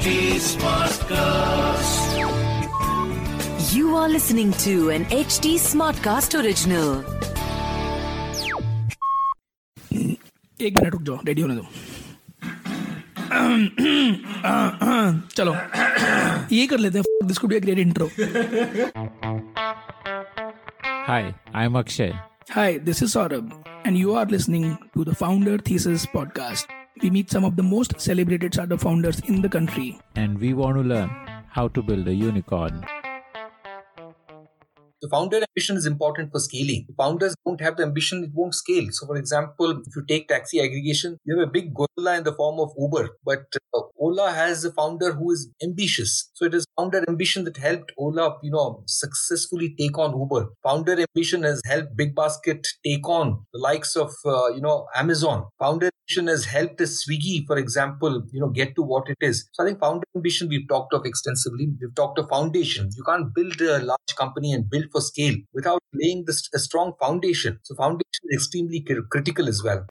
HT Smartcast. You are listening to an HT Smartcast original. एक minute रुक जाओ ready होने दो चलो ये कर लेते हैं this could be a great intro Hi, I'm Akshay. Hi, this is Saurabh, and you are listening to the Founder Thesis podcast. we meet some of the most celebrated startup founders in the country. and we want to learn how to build a unicorn. The founder ambition is important for scaling. If founders don't have the ambition, it won't scale. So, for example, if you take taxi aggregation, you have a big gorilla in the form of Uber, but uh, Ola has a founder who is ambitious. So, it is founder ambition that helped Ola, you know, successfully take on Uber. Founder ambition has helped Big Basket take on the likes of, uh, you know, Amazon. Founder ambition has helped Swiggy, for example, you know, get to what it is. So, I think founder ambition we've talked of extensively. We've talked of foundation. You can't build a large company and build for scale without laying this, a strong foundation. So, foundation is extremely critical as well.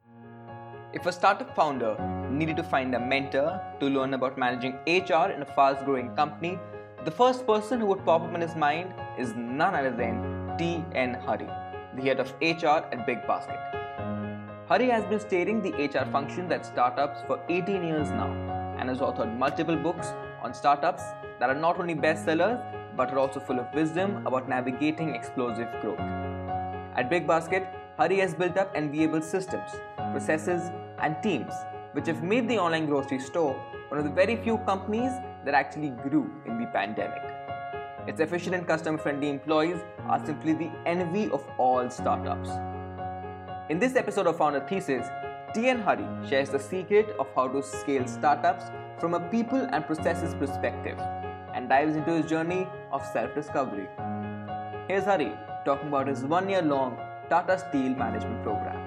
If a startup founder needed to find a mentor to learn about managing HR in a fast growing company, the first person who would pop up in his mind is none other than T.N. Hari, the head of HR at Big Basket. Hari has been steering the HR function at startups for 18 years now and has authored multiple books on startups that are not only bestsellers but are also full of wisdom about navigating explosive growth. At Big Basket, Hari has built up enviable systems, processes, and teams which have made the online grocery store one of the very few companies that actually grew in the pandemic. Its efficient and customer friendly employees are simply the envy of all startups. In this episode of Founder Thesis, TN Hari shares the secret of how to scale startups from a people and processes perspective and dives into his journey of self discovery. Here's Hari talking about his one year long Tata Steel Management Program.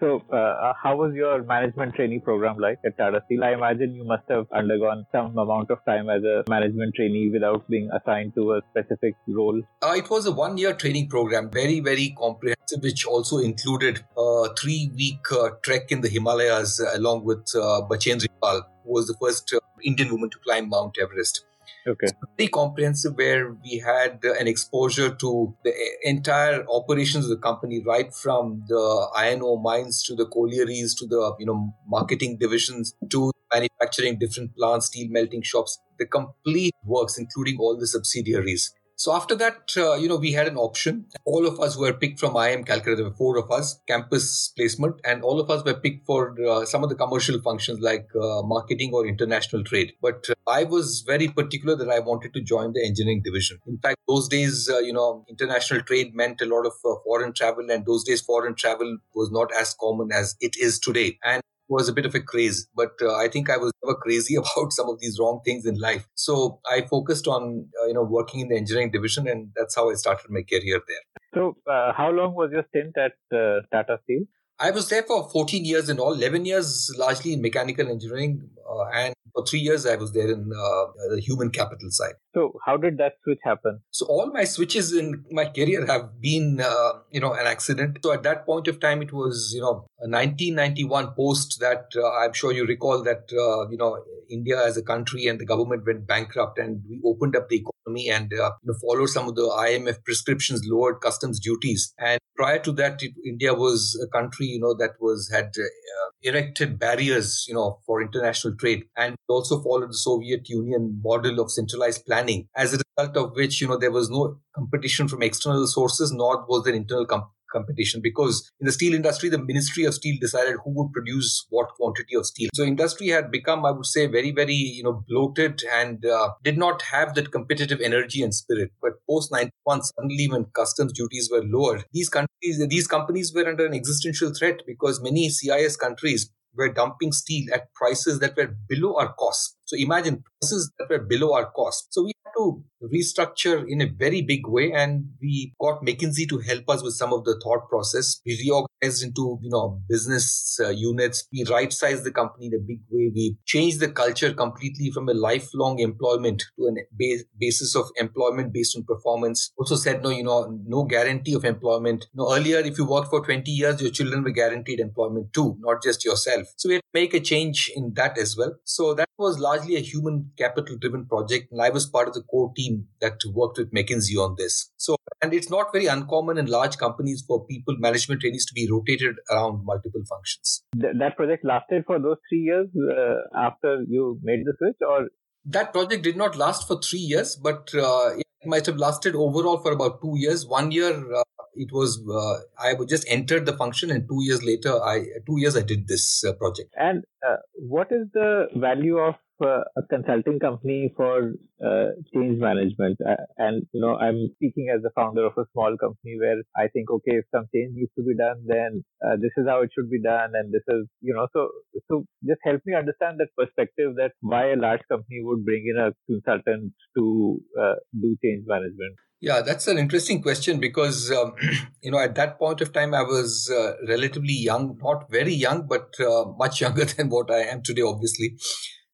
So, uh, how was your management trainee program like at Tata Steel? I imagine you must have undergone some amount of time as a management trainee without being assigned to a specific role. Uh, it was a one year training program, very, very comprehensive, which also included a three week uh, trek in the Himalayas uh, along with uh, Bachendri Pal, who was the first uh, Indian woman to climb Mount Everest. Okay. very comprehensive where we had an exposure to the entire operations of the company right from the iron ore mines to the collieries to the you know marketing divisions to manufacturing different plants steel melting shops the complete works including all the subsidiaries so after that, uh, you know, we had an option. All of us were picked from IIM Calcutta. There were four of us, campus placement, and all of us were picked for uh, some of the commercial functions like uh, marketing or international trade. But uh, I was very particular that I wanted to join the engineering division. In fact, those days, uh, you know, international trade meant a lot of uh, foreign travel, and those days, foreign travel was not as common as it is today. And was a bit of a craze, but uh, I think I was never crazy about some of these wrong things in life. So I focused on uh, you know working in the engineering division, and that's how I started my career there. So, uh, how long was your stint at uh, Tata Steel? I was there for 14 years in all, 11 years largely in mechanical engineering, uh, and for three years I was there in uh, the human capital side. So, how did that switch happen? So all my switches in my career have been, uh, you know, an accident. So at that point of time, it was, you know, a 1991 post that uh, I'm sure you recall that, uh, you know, India as a country and the government went bankrupt and we opened up the economy and, uh, you know, followed some of the IMF prescriptions, lowered customs duties. And prior to that, it, India was a country, you know, that was had uh, erected barriers, you know, for international trade and also followed the Soviet Union model of centralized planning. As a result of which, you know, there was no competition from external sources, nor was there internal com- competition because in the steel industry the ministry of steel decided who would produce what quantity of steel. So industry had become i would say very very you know bloated and uh, did not have that competitive energy and spirit. But post 91 suddenly when customs duties were lowered these countries these companies were under an existential threat because many cis countries were dumping steel at prices that were below our costs So imagine prices that were below our cost. So we had to restructure in a very big way and we got McKinsey to help us with some of the thought process. We reorganized into, you know, business uh, units. We right sized the company in a big way. We changed the culture completely from a lifelong employment to a basis of employment based on performance. Also said, no, you know, no guarantee of employment. You know, earlier, if you worked for 20 years, your children were guaranteed employment too, not just yourself. So we had to make a change in that as well. So that was largely a human capital driven project. And I was part of the core team that worked with McKinsey on this. So, and it's not very uncommon in large companies for people, management trainees to be rotated around multiple functions. Th- that project lasted for those three years uh, after you made the switch or? That project did not last for three years, but uh, it might have lasted overall for about two years. One year, uh, it was uh, I just entered the function, and two years later, I two years I did this uh, project. And uh, what is the value of a consulting company for uh, change management uh, and you know i'm speaking as the founder of a small company where i think okay if some change needs to be done then uh, this is how it should be done and this is you know so so just help me understand that perspective that why a large company would bring in a consultant to uh, do change management yeah, that's an interesting question because, um, you know, at that point of time, I was uh, relatively young, not very young, but uh, much younger than what I am today, obviously.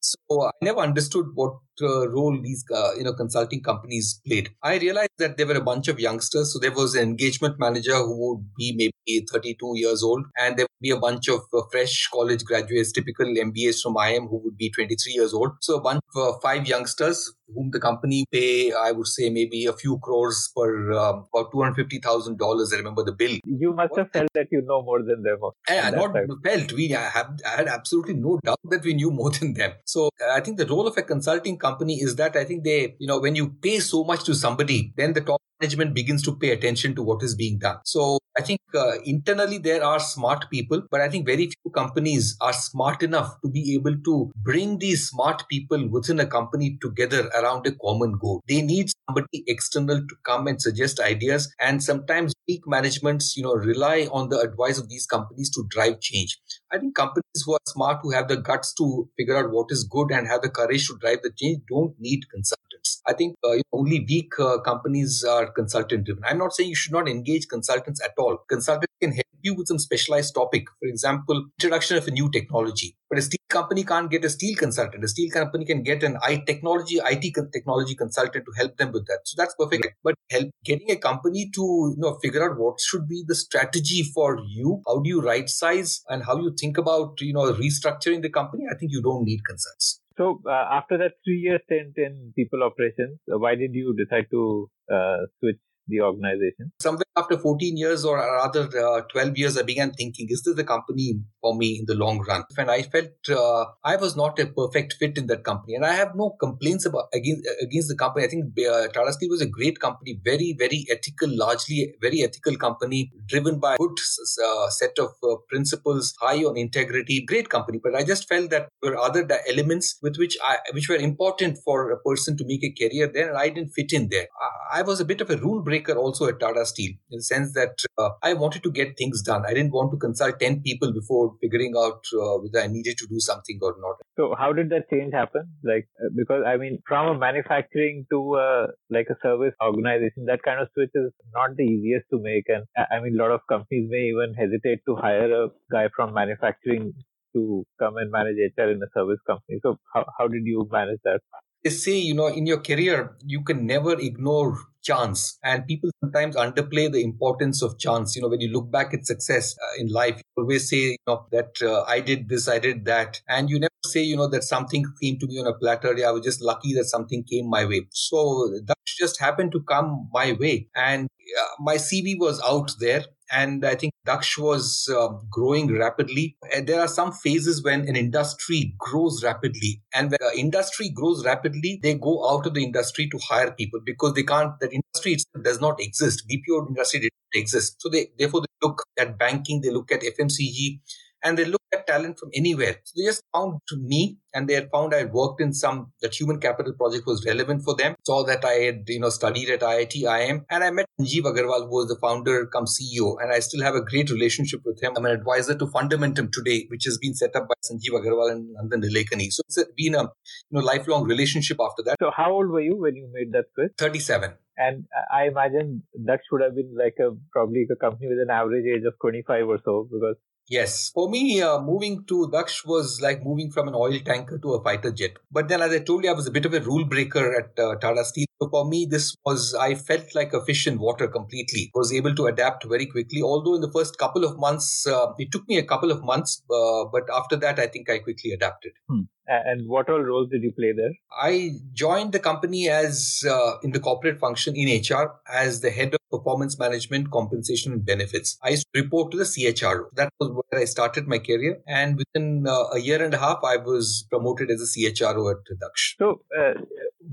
So I never understood what uh, role these uh, you know consulting companies played. I realized that there were a bunch of youngsters. So there was an engagement manager who would be maybe 32 years old, and there would be a bunch of uh, fresh college graduates, typical MBAs from IIM, who would be 23 years old. So a bunch of uh, five youngsters whom the company pay, I would say maybe a few crores per um, about two hundred fifty thousand dollars. I remember the bill. You must have felt that you know more than them. I, not time. felt. We I have I had absolutely no doubt that we knew more than them. So I think the role of a consulting company is that I think they, you know, when you pay so much to somebody, then the top management begins to pay attention to what is being done. So I think uh, internally there are smart people, but I think very few companies are smart enough to be able to bring these smart people within a company together around a common goal. They need somebody external to come and suggest ideas. And sometimes weak managements, you know, rely on the advice of these companies to drive change. I think companies who are smart, who have the guts to figure out what is good and have the courage to drive the change, don't need consultants. I think uh, only weak uh, companies are consultant driven. I'm not saying you should not engage consultants at all. Consultants can help you with some specialized topic. For example, introduction of a new technology. But a steel company can't get a steel consultant. A steel company can get an IT technology, IT technology consultant to help them with that. So that's perfect. But help getting a company to you know figure out what should be the strategy for you. How do you right size and how you think about you know restructuring the company? I think you don't need consultants. So uh, after that three year stint in people operations, uh, why did you decide to uh, switch the organization? Somewhere after 14 years or rather uh, 12 years, I began thinking, is this the company for me in the long run? And I felt uh, I was not a perfect fit in that company. And I have no complaints about against, against the company. I think uh, Tata Steel was a great company, very, very ethical, largely very ethical company, driven by a good uh, set of uh, principles, high on integrity, great company. But I just felt that there were other elements with which I, which were important for a person to make a career there, and I didn't fit in there. I, I was a bit of a rule breaker also at Tata Steel in the sense that uh, I wanted to get things done. I didn't want to consult 10 people before figuring out uh, whether I needed to do something or not. So how did that change happen? Like, uh, because I mean, from a manufacturing to a, like a service organization, that kind of switch is not the easiest to make. And I mean, a lot of companies may even hesitate to hire a guy from manufacturing to come and manage HR in a service company. So how, how did you manage that? They say, you know, in your career, you can never ignore chance. And people sometimes underplay the importance of chance. You know when you look back at success uh, in life you always say you know that uh, i did this i did that. And you never say you know that something came to me on a platter. Yeah, i was just lucky that something came my way. So that just happened to come my way. And uh, my cv was out there and I think Daksh was uh, growing rapidly. And there are some phases when an industry grows rapidly, and when an industry grows rapidly, they go out of the industry to hire people because they can't. That industry itself does not exist. BPO industry didn't exist, so they therefore they look at banking, they look at FMCG, and they look get talent from anywhere. So they just found me and they had found I had worked in some that human capital project was relevant for them. Saw that I had you know studied at IIT IIM and I met Sanjeev Aggarwal who was the founder come CEO and I still have a great relationship with him. I'm an advisor to Fundamentum today, which has been set up by Sanjeev Aggarwal and Nandan Nilekani. So it's been a you know lifelong relationship after that. So how old were you when you made that switch? 37. And I imagine that should have been like a probably a company with an average age of 25 or so because Yes. For me, uh, moving to Daksh was like moving from an oil tanker to a fighter jet. But then, as I told you, I was a bit of a rule breaker at uh, Tata Steel. So for me, this was, I felt like a fish in water completely. was able to adapt very quickly. Although in the first couple of months, uh, it took me a couple of months. Uh, but after that, I think I quickly adapted. Hmm. And what all roles did you play there? I joined the company as uh, in the corporate function in HR as the head of performance management, compensation, and benefits. I used to report to the CHRO. That was where I started my career. And within uh, a year and a half, I was promoted as a CHRO at Daksh. So, uh,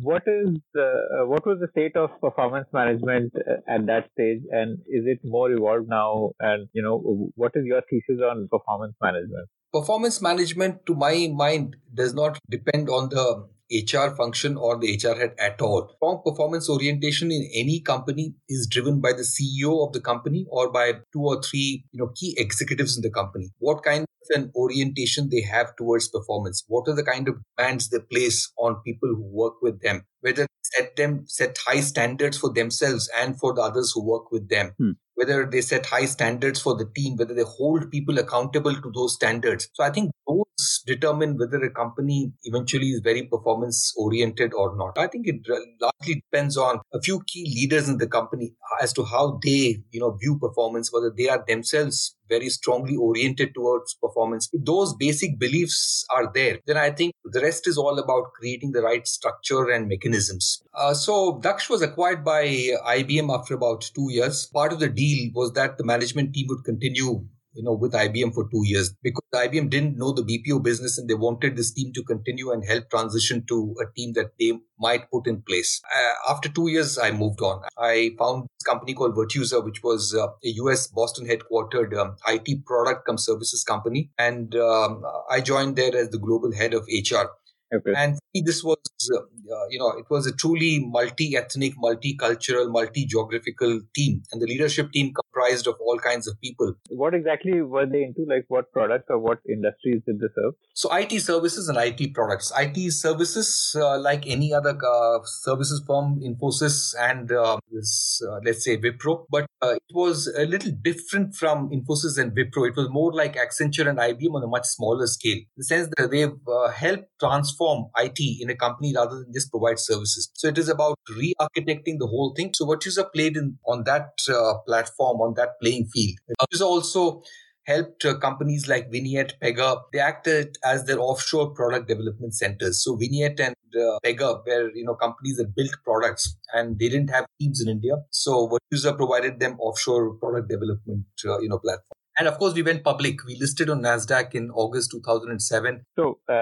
what is uh, what was the state of performance management uh, at that stage, and is it more evolved now? And you know, what is your thesis on performance management? Performance management, to my mind, does not depend on the HR function or the HR head at all. Strong performance orientation in any company is driven by the CEO of the company or by two or three, you know, key executives in the company. What kind of an orientation they have towards performance? What are the kind of demands they place on people who work with them? Whether set them set high standards for themselves and for the others who work with them. Hmm whether they set high standards for the team, whether they hold people accountable to those standards. So I think those determine whether a company eventually is very performance oriented or not. I think it largely depends on a few key leaders in the company as to how they, you know, view performance, whether they are themselves very strongly oriented towards performance. If those basic beliefs are there, then I think the rest is all about creating the right structure and mechanisms. Uh, so Daksh was acquired by IBM after about two years. Part of the deal was that the management team would continue you know, with IBM for two years because IBM didn't know the BPO business and they wanted this team to continue and help transition to a team that they might put in place. Uh, after two years, I moved on. I found this company called Virtusa, which was uh, a US Boston headquartered um, IT product come services company. And um, I joined there as the global head of HR. Okay. And this was, uh, you know, it was a truly multi-ethnic, multicultural, multi-geographical team, and the leadership team comprised of all kinds of people. What exactly were they into? Like, what products or what industries did they serve? So, IT services and IT products. IT services, uh, like any other uh, services firm, Infosys and uh, this, uh, let's say Wipro, but uh, it was a little different from Infosys and Wipro. It was more like Accenture and IBM on a much smaller scale. In the sense that they've helped transform IT in a company rather than just provide services. So it is about re-architecting the whole thing. So Virtusa played in on that uh, platform, on that playing field. Virtusa also helped uh, companies like Vignette, Pega. They acted as their offshore product development centers. So Vignette and uh, Pega were you know companies that built products and they didn't have teams in India. So Virtusa provided them offshore product development uh, you know platform. And of course, we went public. We listed on NASDAQ in August 2007. So uh,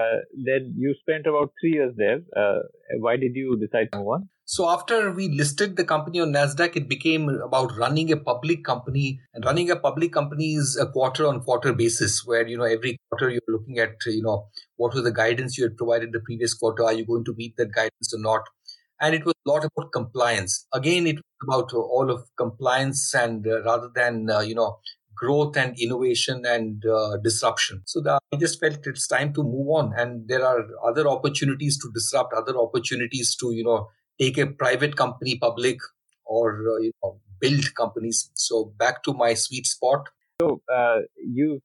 then you spent about three years there. Uh, why did you decide to move on? So after we listed the company on NASDAQ, it became about running a public company. And running a public company is a quarter on quarter basis where, you know, every quarter you're looking at, you know, what was the guidance you had provided the previous quarter? Are you going to meet that guidance or not? and it was a lot about compliance. Again, it was about all of compliance, and uh, rather than uh, you know growth and innovation and uh, disruption. So the, I just felt it's time to move on, and there are other opportunities to disrupt, other opportunities to you know take a private company public or uh, you know build companies. So back to my sweet spot. So uh, you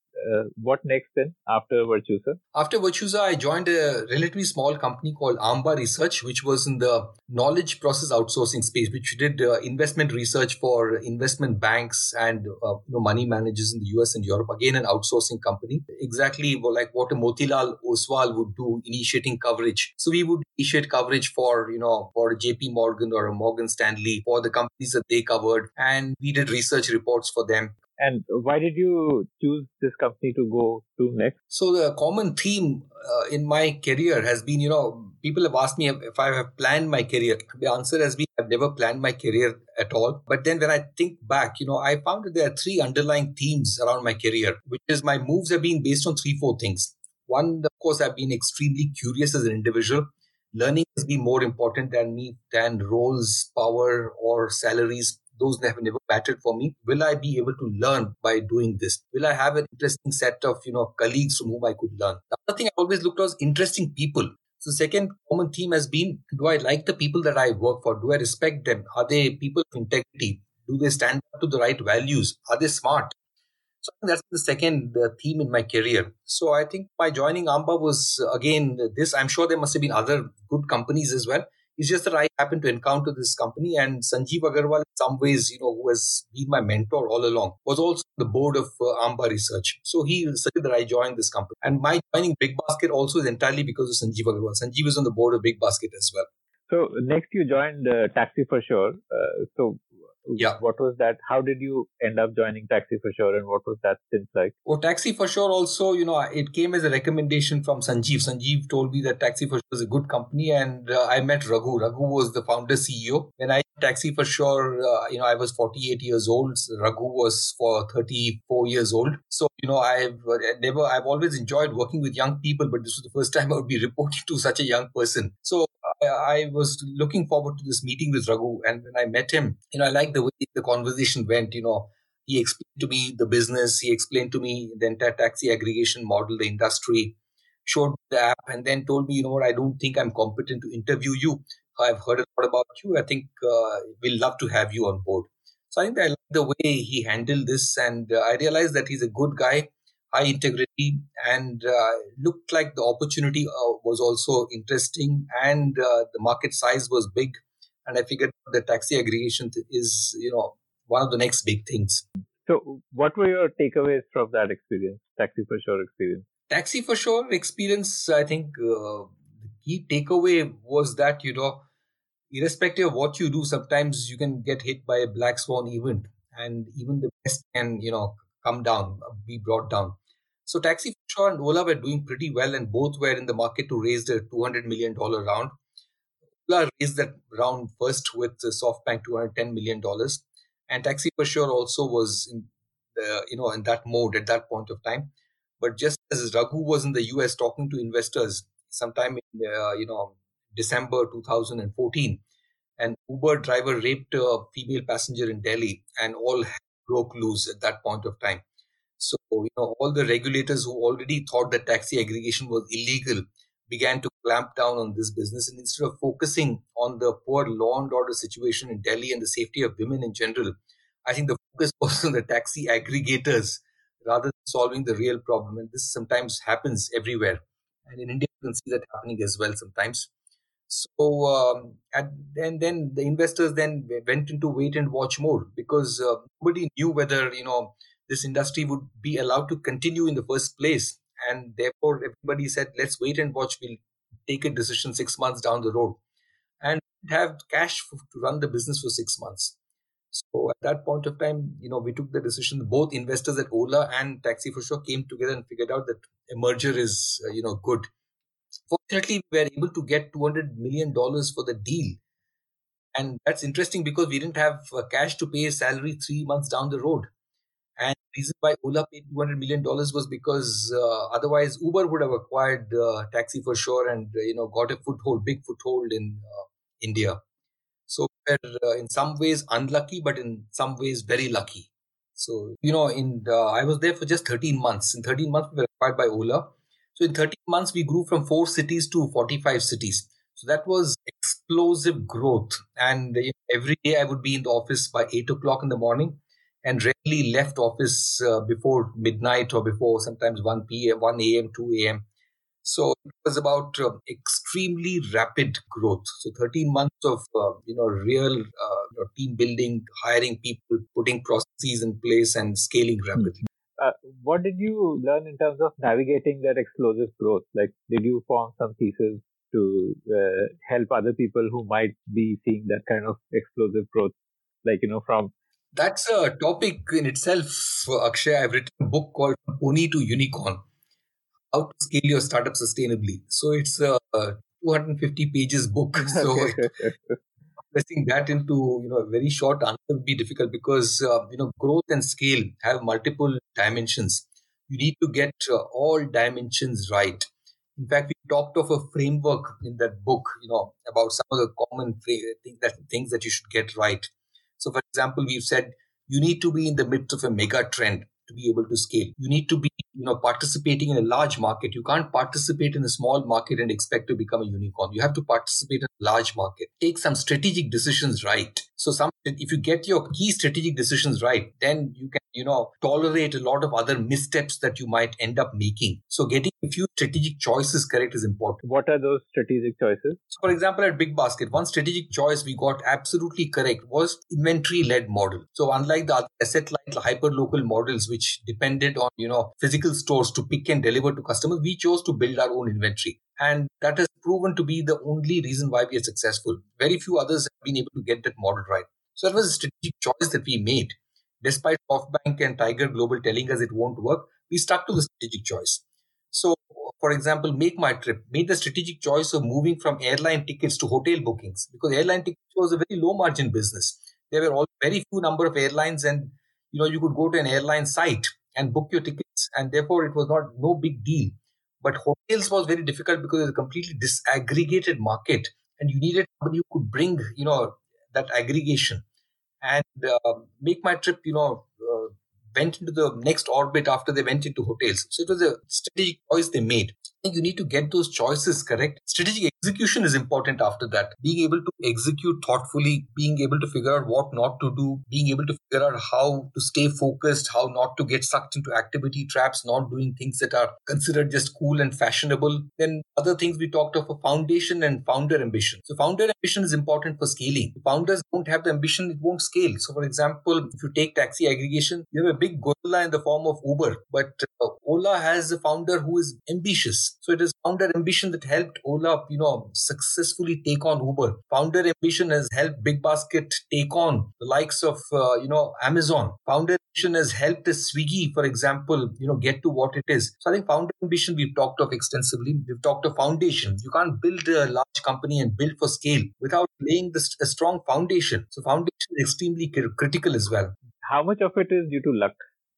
what next then after Virtusa? After Virtusa, I joined a relatively small company called Amba Research, which was in the knowledge process outsourcing space, which did uh, investment research for investment banks and uh, you know, money managers in the US and Europe. Again, an outsourcing company, exactly like what a Motilal Oswal would do, initiating coverage. So we would initiate coverage for you know for JP Morgan or a Morgan Stanley for the companies that they covered, and we did research reports for them And why did you choose this company to go to next? So the common theme uh, in my career has been, you know, people have asked me if I have planned my career. The answer has been I've never planned my career at all. But then when I think back, you know, I found that there are three underlying themes around my career, which is my moves have been based on three, four things. One, of course, I've been extremely curious as an individual. Learning has been more important than me than roles, power, or salaries those that have never mattered for me will i be able to learn by doing this? Will i have an interesting set of you know colleagues from whom i could learn? The other thing i always looked was interesting people. So second common theme has been do i like the people that i work for? Do i respect them? Are they people of integrity? Do they stand up to the right values? Are they smart? So that's the second uh, theme in my career. So I think my joining Amba was uh, again this. I'm sure there must have been other good companies as well. It's just that I happened to encounter this company and Sanjeev Aggarwal, in some ways, you know, who has been my mentor all along, was also the board of uh, Amba Research. So he suggested that I join this company. And my joining Big Basket also is entirely because of Sanjeev Aggarwal. Sanjeev is on the board of Big Basket as well. So next you joined uh, Taxi for Sure. Uh, so yeah. What was that? How did you end up joining Taxi for Sure and what was that since like? Oh, Taxi for Sure also, you know, it came as a recommendation from Sanjeev. Sanjeev told me that Taxi for Sure is a good company and uh, I met Raghu. Raghu was the founder CEO. When I Taxi for Sure, uh, you know, I was 48 years old. Raghu was for 34 years old. So, you know, I've uh, never, I've always enjoyed working with young people, but this was the first time I would be reporting to such a young person. So I, I was looking forward to this meeting with Raghu. And when I met him, you know, I like the way the conversation went. You know, he explained to me the business, he explained to me the entire taxi aggregation model, the industry, showed the app, and then told me, you know what, I don't think I'm competent to interview you. I've heard a lot about you. I think uh, we'll love to have you on board. So I think I like the way he handled this, and uh, I realized that he's a good guy, high integrity, and uh, looked like the opportunity uh, was also interesting, and uh, the market size was big and I figured the taxi aggregation is you know one of the next big things. So, what were your takeaways from that experience, Taxi for Sure experience? Taxi for Sure experience, I think uh, the key takeaway was that you know, irrespective of what you do, sometimes you can get hit by a black swan event, and even the best can you know come down, be brought down. So Taxi for Sure and Ola were doing pretty well, and both were in the market to raise their two hundred million dollar round raised that round first with SoftBank $210 million. And Taxi for Sure also was in the, you know, in that mode at that point of time. But just as Raghu was in the US talking to investors sometime in, uh, you know, December 2014, an Uber driver raped a female passenger in Delhi and all broke loose at that point of time. So, you know, all the regulators who already thought that taxi aggregation was illegal began to clamp down on this business. And instead of focusing on the poor law and order situation in Delhi and the safety of women in general, I think the focus was on the taxi aggregators rather than solving the real problem. And this sometimes happens everywhere. And in India, you can see that happening as well sometimes. So, um, and, then the investors then went into wait and watch mode because uh, nobody knew whether, you know, this industry would be allowed to continue in the first place and therefore everybody said let's wait and watch. We'll take a decision six months down the road. And have cash to run the business for six months. So at that point of time you know we took the decision. Both investors at ola and taxi for sure came together and figured out that a merger is uh, you know good. Fortunately we were able to get 200 million dollars for the deal. And that's interesting because we didn't have uh, cash to pay salary three months down the road and the reason why Ola paid $200 million was because uh, otherwise Uber would have acquired uh, Taxi for sure and, uh, you know, got a foothold, big foothold in uh, India. So we're uh, in some ways unlucky, but in some ways very lucky. So, you know, in I was there for just 13 months. In 13 months, we were acquired by Ola. So in 13 months, we grew from four cities to 45 cities. So that was explosive growth. And every day I would be in the office by 8 o'clock in the morning and rarely left office uh, before midnight or before sometimes 1 p.m., 1 a.m., 2 a.m. So it was about uh, extremely rapid growth. So 13 months of uh, you know real uh, you know, team building, hiring people, putting processes in place, and scaling rapidly. Uh, what did you learn in terms of navigating that explosive growth? Like, did you form some thesis to uh, help other people who might be seeing that kind of explosive growth? Like, you know, from That's a topic in itself, Akshay. I've written a book called Pony to Unicorn How to Scale Your Startup Sustainably. So it's a 250 pages book. So pressing that into you know a very short answer would be difficult because uh, you know growth and scale have multiple dimensions. You need to get uh, all dimensions right. In fact, we talked of a framework in that book, you know, about some of the common things that things that you should get right. So, for example, we've said you need to be in the midst of a mega trend to be able to scale. You need to be, you know, participating in a large market. You can't participate in a small market and expect to become a unicorn. You have to participate in a large market. Take some strategic decisions right. So some if you get your key strategic decisions right, then you can, you know, tolerate a lot of other missteps that you might end up making. So getting a few strategic choices correct is important. What are those strategic choices? So for example, at Big Basket, one strategic choice we got absolutely correct was inventory led model. So unlike the asset like hyper local models, which depended on, you know, physical stores to pick and deliver to customers, we chose to build our own inventory. And that has proven to be the only reason why we are successful. Very few others have been able to get that model right. So that was a strategic choice that we made. Despite SoftBank and Tiger Global telling us it won't work, we stuck to the strategic choice. So, for example, Make My Trip made the strategic choice of moving from airline tickets to hotel bookings because airline tickets was a very low margin business. There were all very few number of airlines, and you know you could go to an airline site and book your tickets, and therefore it was not no big deal. But hotels was very difficult because it was a completely disaggregated market, and you needed somebody who could bring you know that aggregation. And uh, make my trip you know uh, went into the next orbit after they went into hotels. So it was a strategic choice they made you need to get those choices correct. Strategic execution is important after that. Being able to execute thoughtfully, being able to figure out what not to do, being able to figure out how to stay focused, how not to get sucked into activity traps, not doing things that are considered just cool and fashionable. Then other things we talked of a foundation and founder ambition. So founder ambition is important for scaling. If founders don't have the ambition, it won't scale. So for example, if you take taxi aggregation, you have a big gorilla in the form of Uber, but uh, Ola has a founder who is ambitious so it is founder ambition that helped Ola, you know, successfully take on Uber. Founder ambition has helped Big Basket take on the likes of, uh, you know, Amazon. Founder ambition has helped Swiggy, for example, you know, get to what it is. So I think founder ambition we've talked of extensively. We've talked of foundation. You can't build a large company and build for scale without laying this, a strong foundation. So foundation is extremely critical as well. How much of it is due to luck?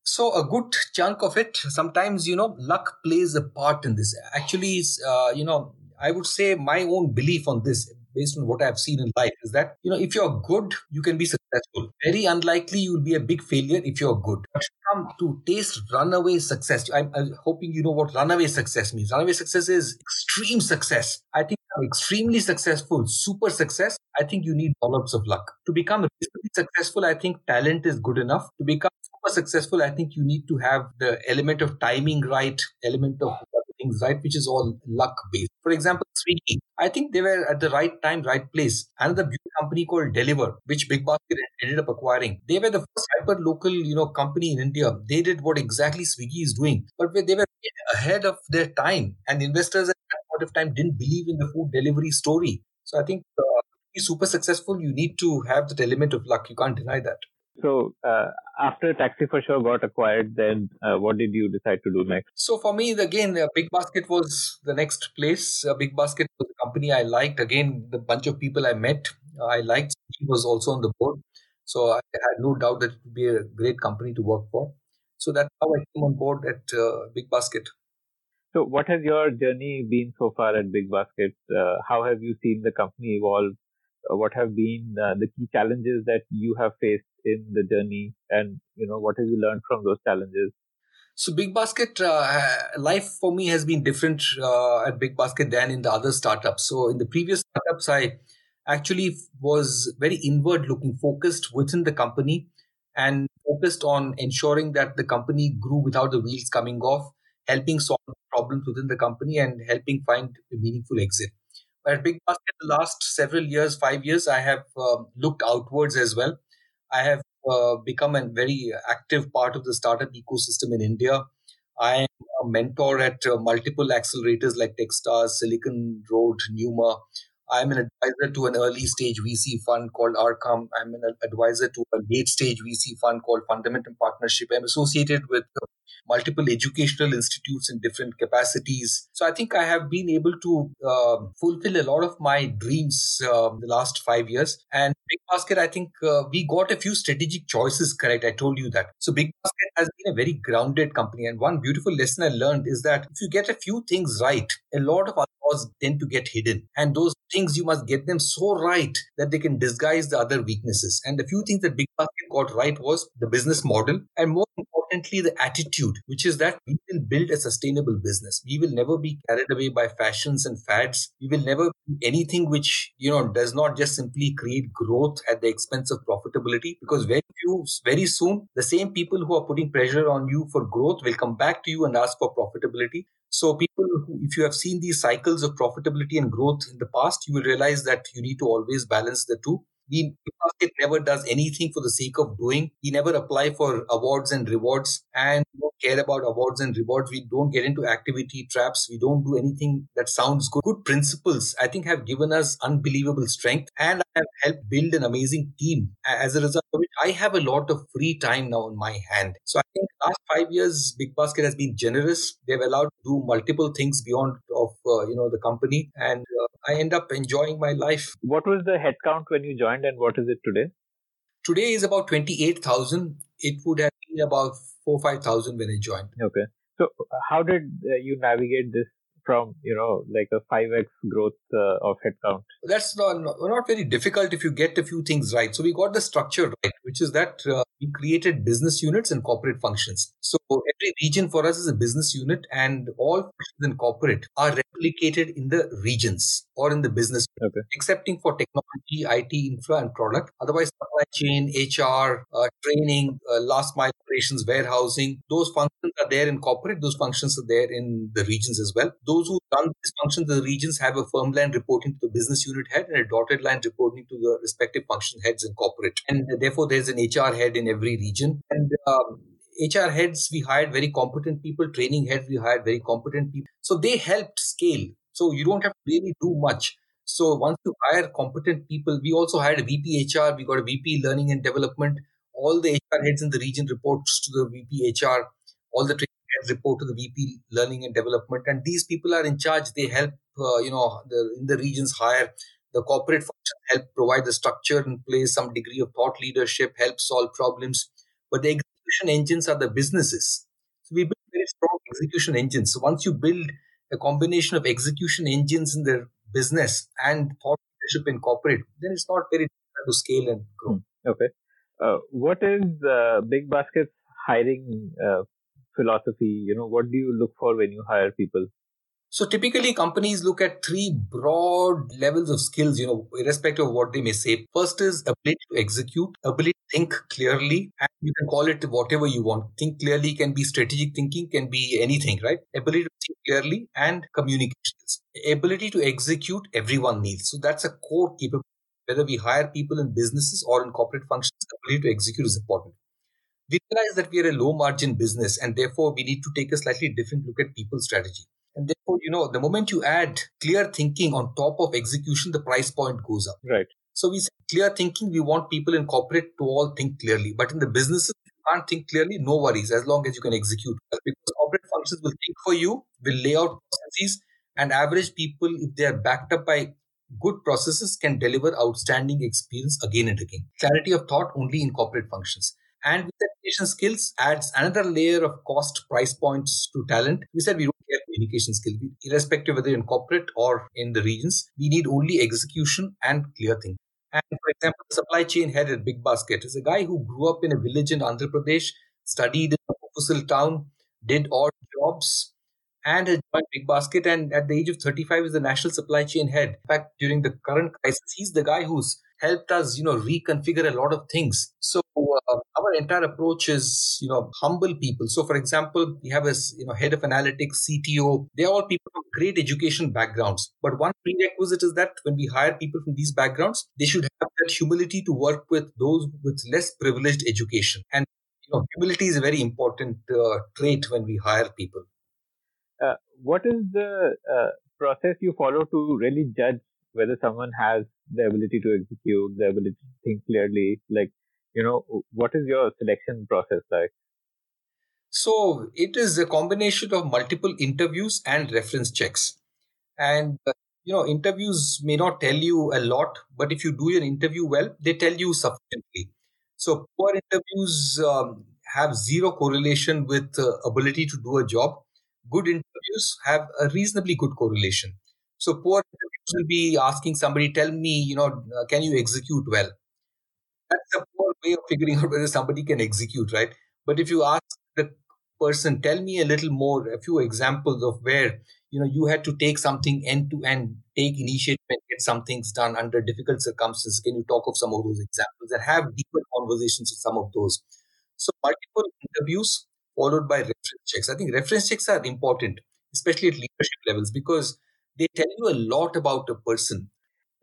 So a good chunk of it, sometimes, you know, luck plays a part in this. Actually, uh, you know, I would say my own belief on this based on what I've seen in life is that, you know, if you're good, you can be successful. Very unlikely you will be a big failure if you're good. But come to taste runaway success. I'm, I'm, hoping you know what runaway success means. Runaway success is extreme success. I think extremely successful, super success, I think you need dollops of luck. To become successful, I think talent is good enough. To become successful, I think you need to have the element of timing right, element of things right, which is all luck based. For example, Swiggy, I think they were at the right time, right place. Another beauty company called Delyver, which Big Basket ended up acquiring. They were the first hyper local, you know, company in India. They did what exactly Swiggy is doing, but they were ahead of their time, and investors at that point of time didn't believe in the food delivery story. So I think uh, to be super successful, you need to have that element of luck. You can't deny that. So uh, after Taxi for Sure got acquired, then uh, what did you decide to do next? So for me, again, uh, Big Basket was the next place. Uh, Big Basket was a company I liked. Again, the bunch of people I met, uh, I liked. He was also on the board, so I had no doubt that it would be a great company to work for. So that's how I came on board at uh, Big Basket. So, what has your journey been so far at Big Basket? how have you seen the company evolve? What have been the key challenges that you have faced in the journey and you know what have you learned from those challenges? So big basket uh, life for me has been different uh, at big basket than in the other startups. So in the previous startups i actually was very inward looking focused within the company and focused on ensuring that the company grew without the wheels coming off helping solve problems within the company and helping find a meaningful exit at big basket the last several years five years i have uh, looked outwards as well I have uh, become a very active part of the startup ecosystem in India. I am a mentor at uh, multiple accelerators like Techstars, Silicon Road, Numa. I'm an advisor to an early stage VC fund called Arkam. I'm an advisor to a late stage VC fund called Fundamentum Partnership. I'm associated with multiple educational institutes in different capacities. So I think I have been able to uh, fulfill a lot of my dreams uh, the last five years. And Big Basket, I think uh, we got a few strategic choices correct. I told you that. So Big Basket has been a very grounded company. And one beautiful lesson I learned is that if you get a few things right, a lot of other flaws tend to get hidden. And those things you must get them so right that they can disguise the other weaknesses. And the few things that Big Basket got right was the business model and more importantly the attitude, which is that we will build a sustainable business. We will never be carried away by fashions and fads. We will never do anything which, you know, does not just simply create growth at the expense of profitability because very few, very soon, the same people who are putting pressure on you for growth will come back to you and ask for profitability. So, people if you have seen these cycles of profitability and growth in the past, you will realize that you need to always balance the two. We basket never does anything for the sake of doing. We never apply for awards and rewards and don't care about awards and rewards. We don't get into activity traps. We don't do anything that sounds good. Good principles, I think, have given us unbelievable strength and have helped build an amazing team. As a result of which, I have a lot of free time now in my hand. So I think last five years, Big Basket has been generous. They've allowed to do multiple things beyond of uh, you know the company, and uh, I end up enjoying my life. What was the headcount when you joined, and what is it today? Today is about twenty eight thousand. It would have been about four five thousand when I joined. Okay. So how did uh, you navigate this from you know like a 5x growth uh, of headcount that's not, not very difficult if you get a few things right so we got the structure right which is that uh, we created business units and corporate functions. So every region for us is a business unit and all functions in corporate are replicated in the regions or in the business okay. excepting for technology it infra and product. Otherwise supply chain hr uh, training uh, last mile operations warehousing those functions are there in corporate. Those functions are there in the regions as well. Those who run these functions the regions have a firm line reporting to the business unit head and a dotted line reporting to the respective function heads in corporate. And therefore there's an hr head in every region and um, HR heads, we hired very competent people. Training heads, we hired very competent people. So they helped scale. So you don't have to really do much. So once you hire competent people, we also hired a VP HR. We got a VP Learning and Development. All the HR heads in the region reports to the VP HR. All the training heads report to the VP Learning and Development. And these people are in charge. They help, uh, you know, the, in the regions hire the corporate help provide the structure in place, some degree of thought leadership, help solve problems. But the execution engines are the businesses. So we build very strong execution engines. So once you build a combination of execution engines in their business and thought leadership in corporate, then it's not very difficult to scale and grow. Hmm. Okay. Uh, what is uh, Big Basket's hiring uh, philosophy? You know, what do you look for when you hire people? So typically companies look at three broad levels of skills, you know, irrespective of what they may say. First is ability to execute, ability to think clearly, and you can call it whatever you want. Think clearly can be strategic thinking, can be anything, right? Ability to think clearly and communications. Ability to execute, everyone needs. So that's a core capability. Whether we hire people in businesses or in corporate functions, ability to execute is important. We realize that we are a low margin business and therefore we need to take a slightly different look at people strategy. And therefore, you know, the moment you add clear thinking on top of execution, the price point goes up. Right. So we say clear thinking, we want people in corporate to all think clearly. But in the businesses, you can't think clearly, no worries, as long as you can execute. Because corporate functions will think for you, will lay out processes, and average people, if they are backed up by good processes, can deliver outstanding experience again and again. Clarity of thought only in corporate functions. And with communication skills adds another layer of cost price points to talent. We said we communication skill, irrespective whether in corporate or in the regions. We need only execution and clear thinking. And for example, the supply chain head at Big Basket is a guy who grew up in a village in Andhra Pradesh, studied in a Mofussil town, did odd jobs, and has joined Big Basket. And at the age of 35 is the national supply chain head. In fact, during the current crisis, he's the guy who's helped us, you know, reconfigure a lot of things. So uh, our entire approach is, you know, humble people. So, for example, we have a, you know, head of analytics, CTO. They're all people from great education backgrounds. But one prerequisite is that when we hire people from these backgrounds, they should have that humility to work with those with less privileged education. And you know, humility is a very important uh, trait when we hire people. Uh, what is the uh, process you follow to really judge whether someone has the ability to execute, the ability to think clearly. Like, you know, what is your selection process like? So it is a combination of multiple interviews and reference checks. And uh, you know, interviews may not tell you a lot, but if you do your interview well, they tell you sufficiently. So poor interviews um, have zero correlation with uh, ability to do a job. Good interviews have a reasonably good correlation. So poor interviews will be asking somebody, tell me, you know, uh, can you execute well? That's a poor way of figuring out whether somebody can execute, right? But if you ask the person, tell me a little more, a few examples of where you know you had to take something end to end, take initiative and get some things done under difficult circumstances. Can you talk of some of those examples and have deeper conversations with some of those? So multiple interviews followed by reference checks. I think reference checks are important, especially at leadership levels, because they tell you a lot about a person.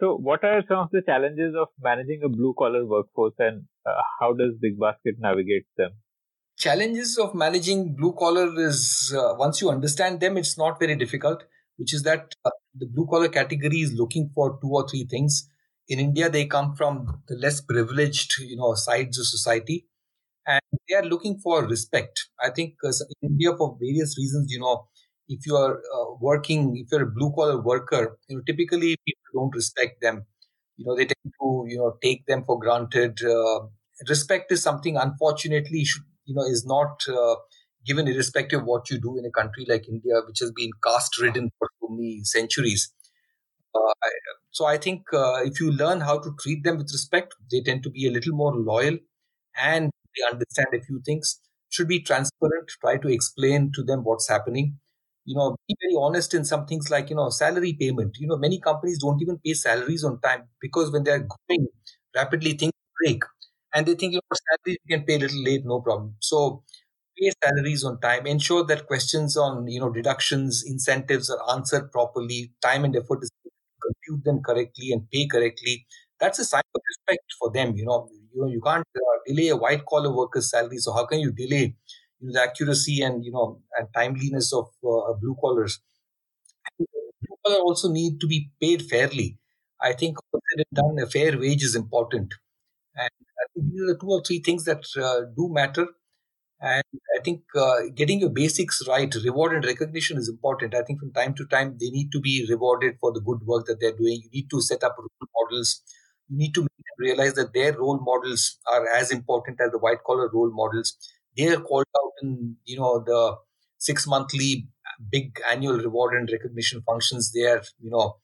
So, what are some of the challenges of managing a blue collar workforce, and uh, how does Big Basket navigate them? Challenges of managing blue collar is uh, once you understand them, it's not very difficult. Which is that uh, the blue collar category is looking for two or three things. In India, they come from the less privileged, you know, sides of society, and they are looking for respect. I think uh, in India, for various reasons, you know, if you are uh, working, if you're a blue collar worker, you know, typically people don't respect them. You know, they tend to, you know, take them for granted. Uh, respect is something, unfortunately, should, you know, is not uh, given irrespective of what you do in a country like India, which has been caste ridden for so many centuries. Uh, so I think uh, if you learn how to treat them with respect, they tend to be a little more loyal and they understand a few things. Should be transparent. Try to explain to them what's happening you know be very honest in some things like you know salary payment. You know many companies don't even pay salaries on time because when they're growing rapidly things break. And they think you know salaries you can pay a little late no problem. So pay salaries on time. Ensure that questions on you know deductions incentives are answered properly. Time and effort is compute them correctly and pay correctly. That's a sign of respect for them you know. You know you can't uh, delay a white collar worker's salary so how can you delay you know, the accuracy and you know and timeliness of uh, blue collars. Blue collar also need to be paid fairly. I think done, a fair wage is important, and I think these are the two or three things that uh, do matter. And I think uh, getting your basics right, reward and recognition is important. I think from time to time they need to be rewarded for the good work that they're doing. You need to set up role models. You need to realize that their role models are as important as the white collar role models they are called out in you know the six monthly big annual reward and recognition functions. They are you know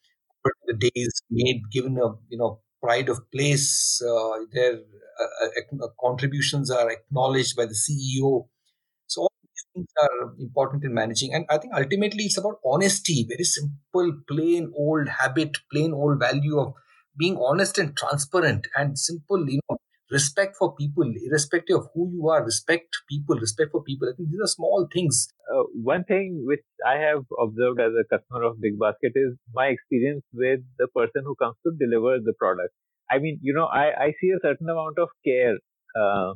the days made given a you know pride of place. Uh, their uh, uh, contributions are acknowledged by the CEO. So all these things are important in managing, and I think ultimately it's about honesty. Very simple, plain old habit, plain old value of being honest and transparent and simple. You know, respect for people, irrespective of who you are, respect people, respect for people. I think these are small things. Uh, one thing which I have observed as a customer of Big Basket is my experience with the person who comes to deliver the product. I mean, you know, I, I see a certain amount of care, uh,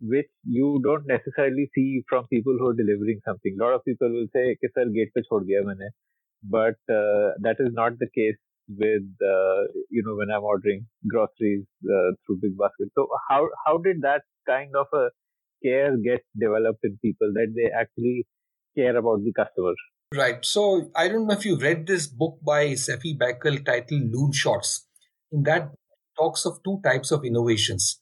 which you don't necessarily see from people who are delivering something. A lot of people will say, "Okay, sir, gate pe chhod diya maine," but uh, that is not the case with uh, you know when I'm ordering groceries uh, through Big Basket. So how how did that kind of a care get developed in people that they actually care about the customer? Right. So I don't know if you read this book by Safi Bahcall titled Loonshots. In that talks of two types of innovations.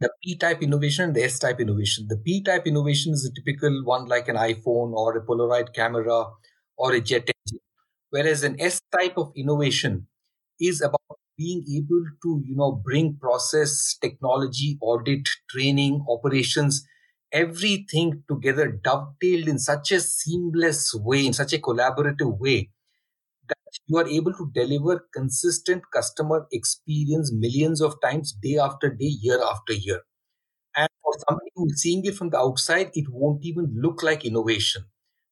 The P type innovation and the S type innovation. The P type innovation is a typical one like an iPhone or a Polaroid camera or a jet engine Whereas an S type of innovation is about being able to, you know, bring process, technology, audit, training, operations, everything together dovetailed in such a seamless way, in such a collaborative way that you are able to deliver consistent customer experience millions of times, day after day, year after year. And for somebody who's seeing it from the outside, it won't even look like innovation.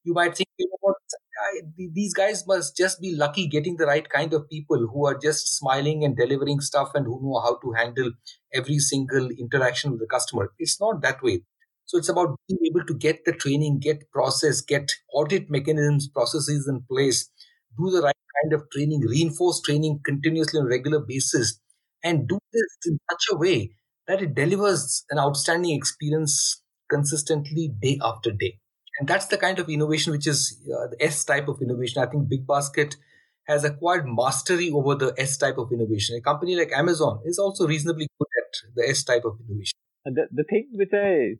You might think, you know what, I, these guys must just be lucky getting the right kind of people who are just smiling and delivering stuff and who know how to handle every single interaction with the customer. It's not that way. So it's about being able to get the training, get process, get audit mechanisms, processes in place do the right kind of training, reinforce training continuously on a regular basis, and do this in such a way that it delivers an outstanding experience consistently day after day. And that's the kind of innovation which is uh, the S type of innovation. I think Big Basket has acquired mastery over the S type of innovation. A company like Amazon is also reasonably good at the S type of innovation. The, the thing which I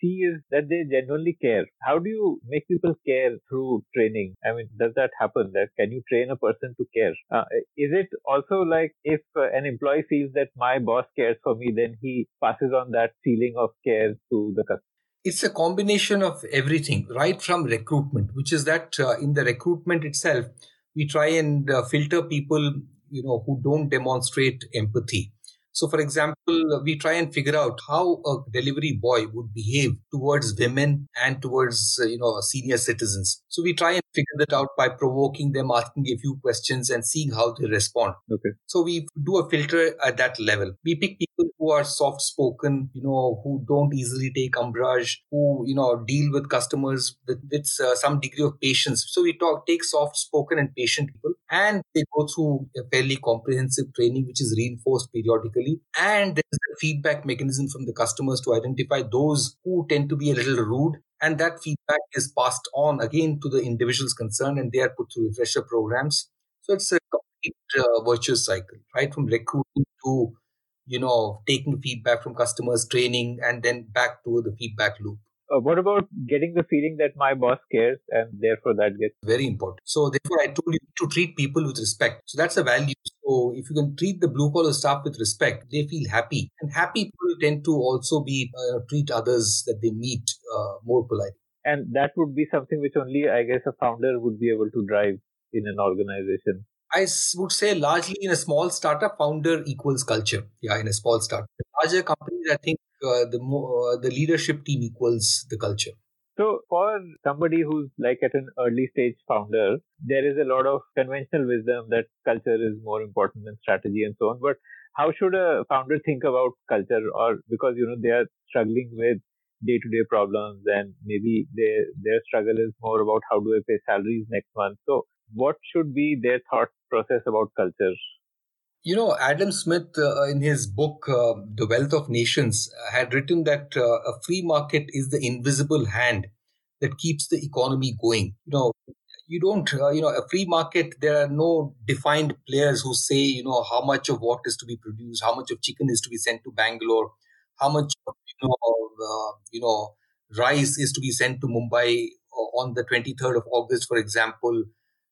see is that they genuinely care. How do you make people care through training? I mean, does that happen? That can you train a person to care? Uh, is it also like if uh, an employee feels that my boss cares for me, then he passes on that feeling of care to the customer? It's a combination of everything, right from recruitment, which is that uh, in the recruitment itself, we try and uh, filter people, you know, who don't demonstrate empathy so, for example, we try and figure out how a delivery boy would behave towards women and towards, uh, you know, senior citizens. So we try and figure that out by provoking them, asking a few questions and seeing how they respond. Okay. So we do a filter at that level. We pick people who are soft spoken, you know, who don't easily take umbrage, who, you know, deal with customers with, with uh, some degree of patience. So we talk, take soft spoken and patient people and they go through a fairly comprehensive training, which is reinforced periodically and there's a feedback mechanism from the customers to identify those who tend to be a little rude. And that feedback is passed on again to the individuals concerned and they are put through refresher programs. So it's a complete uh, virtuous cycle, right? From recruiting to, you know, taking feedback from customers, training, and then back to the feedback loop. Uh, what about getting the feeling that my boss cares and therefore that gets very important so therefore i told you to treat people with respect so that's a value so if you can treat the blue collar staff with respect they feel happy and happy people tend to also be uh, treat others that they meet uh, more politely and that would be something which only i guess a founder would be able to drive in an organization I would say largely in a small startup, founder equals culture. Yeah, in a small startup. Larger companies, I think uh, the more, uh, the leadership team equals the culture. So, for somebody who's like at an early stage founder, there is a lot of conventional wisdom that culture is more important than strategy and so on. But how should a founder think about culture? Or because you know they are struggling with day-to-day problems, and maybe their their struggle is more about how do I pay salaries next month. So, what should be their thought process about culture? You know, Adam Smith, uh, in his book, uh, The Wealth of Nations, uh, had written that uh, a free market is the invisible hand that keeps the economy going. You know, you don't, uh, you know, a free market, there are no defined players who say, you know, how much of what is to be produced, how much of chicken is to be sent to Bangalore, how much, of, you know, uh, you know, rice is to be sent to Mumbai on the 23rd of August, for example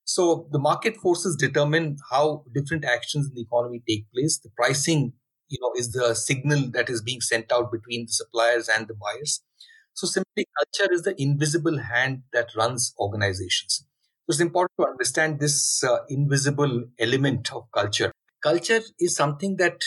so the market forces determine how different actions in the economy take place. The pricing, you know, is the signal that is being sent out between the suppliers and the buyers. So simply culture is the invisible hand that runs organizations. So it's important to understand this uh, invisible element of culture. Culture is something that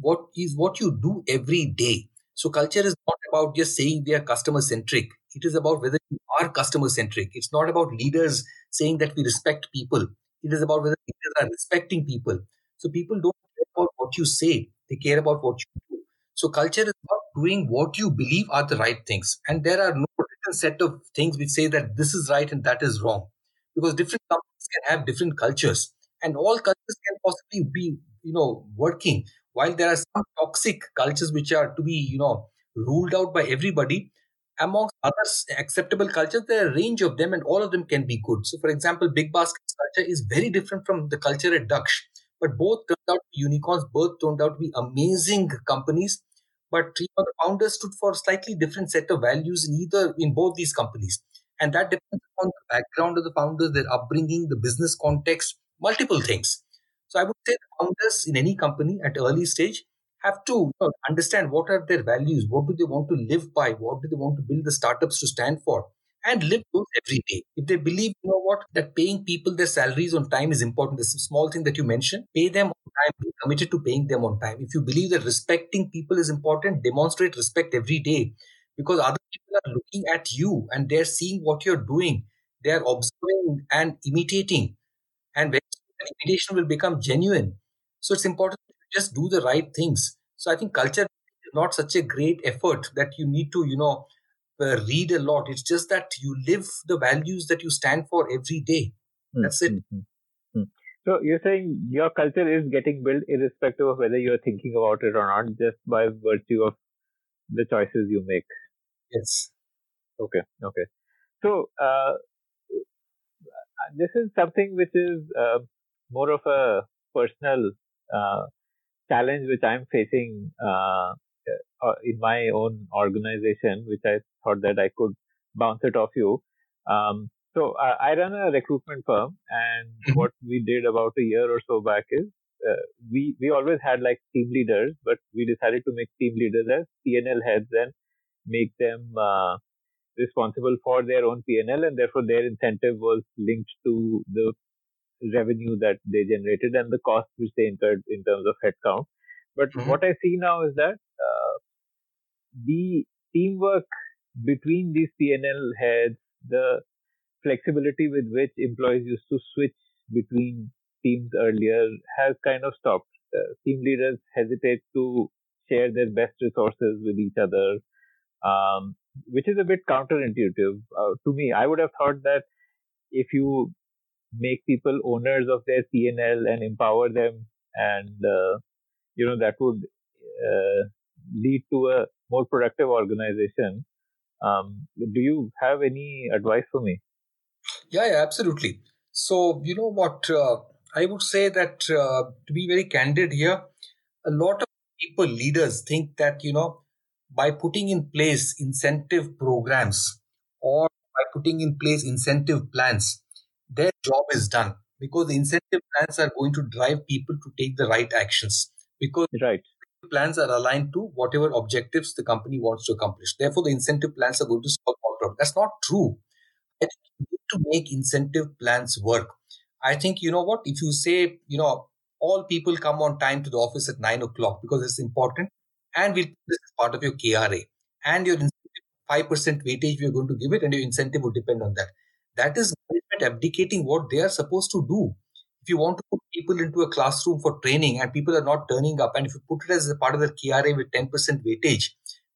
what is what you do every day. So culture is not about just saying we are customer centric. It is about whether you are customer centric. It's not about leaders saying that we respect people. It is about whether leaders are respecting people. So people don't care about what you say, they care about what you do. So culture is about doing what you believe are the right things. And there are no written set of things which say that this is right and that is wrong. Because different companies can have different cultures. And all cultures can possibly be, you know, working. While there are some toxic cultures which are to be, you know, ruled out by everybody, amongst other acceptable cultures, there are a range of them, and all of them can be good. So, for example, Big Basket's culture is very different from the culture at Daksh, but both turned out unicorns. Both turned out to be amazing companies. But you know, the founders stood for slightly different set of values in either in both these companies, and that depends on the background of the founders, their upbringing, the business context, multiple things. So, I would say founders in any company at early stage have to you know, understand what are their values, what do they want to live by, what do they want to build the startups to stand for, and live those every day. If they believe, you know what, that paying people their salaries on time is important, this small thing that you mentioned, pay them on time, be committed to paying them on time. If you believe that respecting people is important, demonstrate respect every day because other people are looking at you and they're seeing what you're doing. They're observing and imitating. And imitation will become genuine. So it's important to just do the right things. So I think culture is not such a great effort that you need to, you know, uh, read a lot. It's just that you live the values that you stand for every day. Hmm, That's it. hmm, hmm, hmm. So you're saying your culture is getting built irrespective of whether you're thinking about it or not, just by virtue of the choices you make. Yes. Okay, okay. So uh, this is something which is uh, more of a personal uh, challenge which I'm facing uh, uh, in my own organization, which I thought that I could bounce it off you. Um, so uh, I run a recruitment firm, and Mhm. what we did about a year or so back is uh, we we always had like team leaders, but we decided to make team leaders as P&L heads and make them uh, responsible for their own P&L, and therefore their incentive was linked to the revenue that they generated and the cost which they incurred in terms of headcount. But Mhm. what I see now is that uh, the teamwork between these P&L heads, the flexibility with which employees used to switch between teams earlier has kind of stopped. Uh, team leaders hesitate to share their best resources with each other, um, which is a bit counterintuitive uh, to me. I would have thought that if you make people owners of their P&L and empower them, and uh, you know that would uh, lead to a more productive organization. Um, do you have any advice for me? Yeah, yeah, absolutely. So, you know what? Uh, I would say that uh, to be very candid here, a lot of people, leaders, think that, you know, by putting in place incentive programs or by putting in place incentive plans, their job is done because the incentive plans are going to drive people to take the right actions because Right. plans are aligned to whatever objectives the company wants to accomplish. Therefore, the incentive plans are going to solve all problems. That's not true. I think you need to make incentive plans work. I think, you know what, if you say, you know, all people come on time to the office at nine o'clock because it's important, and we'll this is part of your KRA, and your incentive, 5% weightage we're going to give it, and your incentive would depend on that. That is abdicating what they are supposed to do. If you want to put people into a classroom for training and people are not turning up, and if you put it as a part of the KRA with 10% weightage,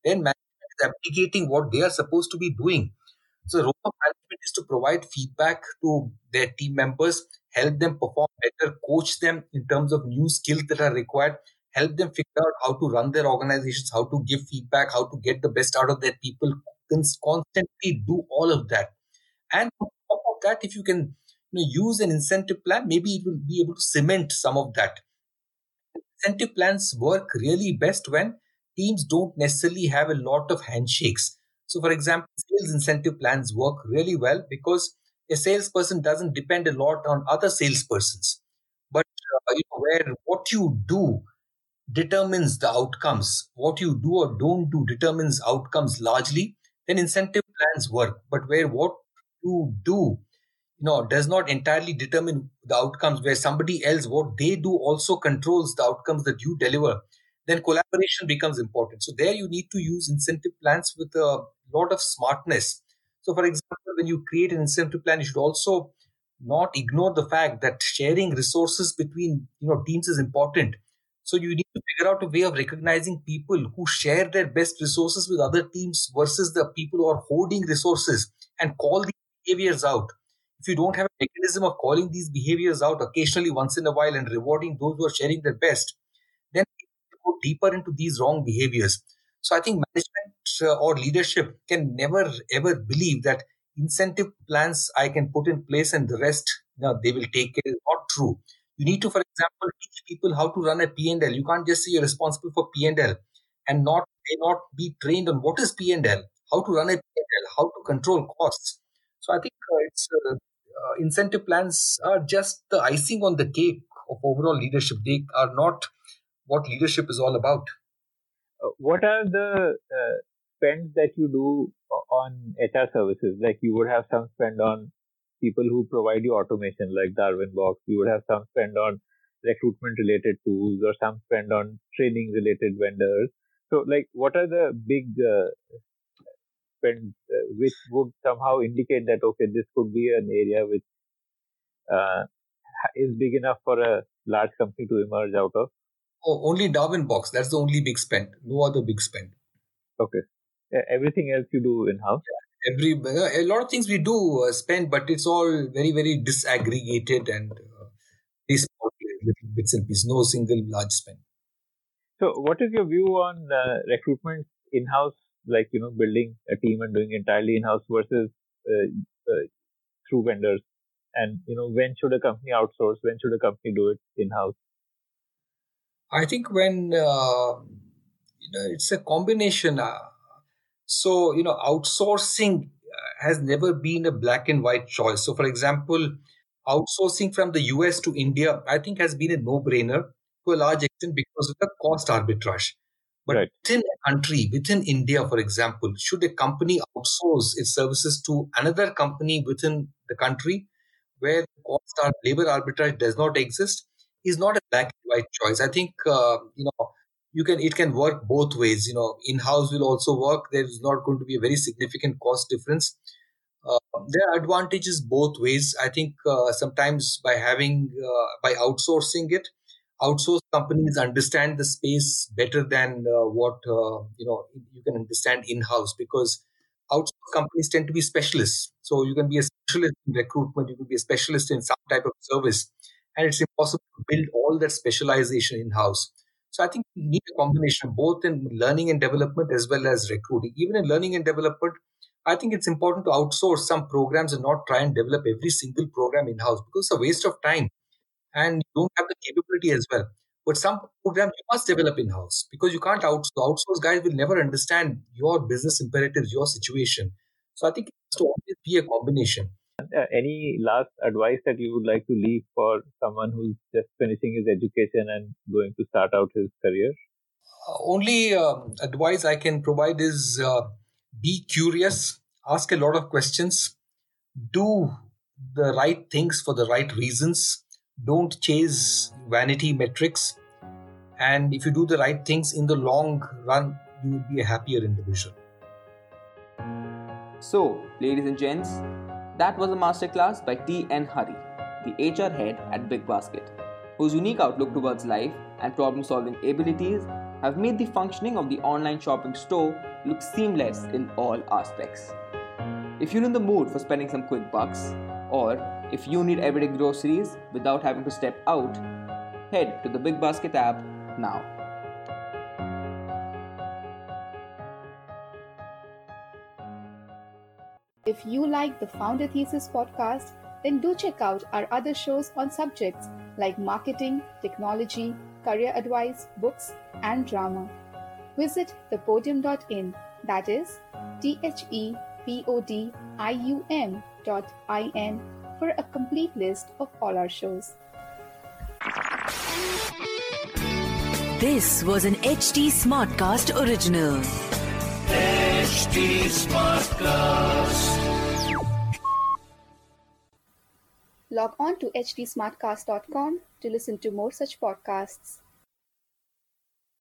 then management is abdicating what they are supposed to be doing. So the role of management is to provide feedback to their team members, help them perform better, coach them in terms of new skills that are required, help them figure out how to run their organizations, how to give feedback, how to get the best out of their people, cons- constantly do all of that. And that, if you can you know, use an incentive plan, maybe it will be able to cement some of that. Incentive plans work really best when teams don't necessarily have a lot of handshakes. So, for example, sales incentive plans work really well because a salesperson doesn't depend a lot on other salespersons. But uh, you know, where what you do determines the outcomes, what you do or don't do determines outcomes largely, then incentive plans work. But where what you do you know does not entirely determine the outcomes where somebody else what they do also controls the outcomes that you deliver then collaboration becomes important. So there you need to use incentive plans with a lot of smartness. So for example when you create an incentive plan you should also not ignore the fact that sharing resources between you know teams is important. So you need to figure out a way of recognizing people who share their best resources with other teams versus the people who are hoarding resources and call these behaviors out if you don't have a mechanism of calling these behaviors out occasionally once in a while and rewarding those who are sharing their best, then go deeper into these wrong behaviors. So I think management uh, or leadership can never ever believe that incentive plans I can put in place and the rest you know, they will take care. Is not true. You need to, for example, teach people how to run a P&L. You can't just say you're responsible for P&L and not they not be trained on what is P&L, how to run a P&L, how to control costs. So I think uh, it's uh, uh, incentive plans are just the icing on the cake of overall leadership. They are not what leadership is all about. Uh, what are the uh, spends that you do on HR services? Like you would have some spend on people who provide you automation, like Darwinbox. You would have some spend on recruitment related tools, or some spend on training related vendors. So, like, what are the big uh, spends uh, which would somehow indicate that okay, this could be an area which uh, is big enough for a large company to emerge out of? Oh, only Darwinbox. That's the only big spend. No other big spend. Okay. Everything else you do in house. every a lot of things we do uh, spend, but it's all very very disaggregated and uh, these little bits and pieces. No single large spend. So, what is your view on uh, recruitment in-house, like you know, building a team and doing entirely in-house versus uh, uh, through vendors? And you know, when should a company outsource? When should a company do it in-house? I think when uh, you know, it's a combination. Uh, so you know, outsourcing uh, has never been a black and white choice. So, for example, outsourcing from the US to India, I think, has been a no-brainer to a large extent because of the cost arbitrage. But Right. within a country, within India, for example, should a company outsource its services to another company within the country where cost or labor arbitrage does not exist is not a black and white choice. I think uh, you know you can it can work both ways. You know, in house will also work. There is not going to be a very significant cost difference. Uh, there are advantages both ways. I think uh, sometimes by having uh, by outsourcing it, outsourced companies understand the space better than uh, what uh, you know you can understand in house because outsourced companies tend to be specialists. So you can be a specialist in recruitment, you can be a specialist in some type of service, and it's impossible to build all that specialization in house. So I think we need a combination both in learning and development as well as recruiting. Even in learning and development, I think it's important to outsource some programs and not try and develop every single program in house because it's a waste of time and you don't have the capability as well. But some programs you must develop in house because you can't outsource. Outsource guys will never understand your business imperatives, your situation. So I think it has to always be a combination. Uh, any last advice that you would like to leave for someone who's just finishing his education and going to start out his career? Uh, only um, advice I can provide is uh, be curious, ask a lot of questions, do the right things for the right reasons, don't chase vanity metrics, and if you do the right things in the long run, you will be a happier individual. So, ladies and gents, that was a masterclass by T.N. Hari, the HR head at Big Basket, whose unique outlook towards life and problem solving abilities have made the functioning of the online shopping store look seamless in all aspects. If you're in the mood for spending some quick bucks, or if you need everyday groceries without having to step out, head to the Big Basket app now. If you like the Founder Thesis podcast, then do check out our other shows on subjects like marketing, technology, career advice, books, and drama. Visit thepodium.in, that is T H E P O D I U M dot I N for a complete list of all our shows. This was an HT Smartcast original. HT Smartcast. Log on to htsmartcast.com to listen to more such podcasts.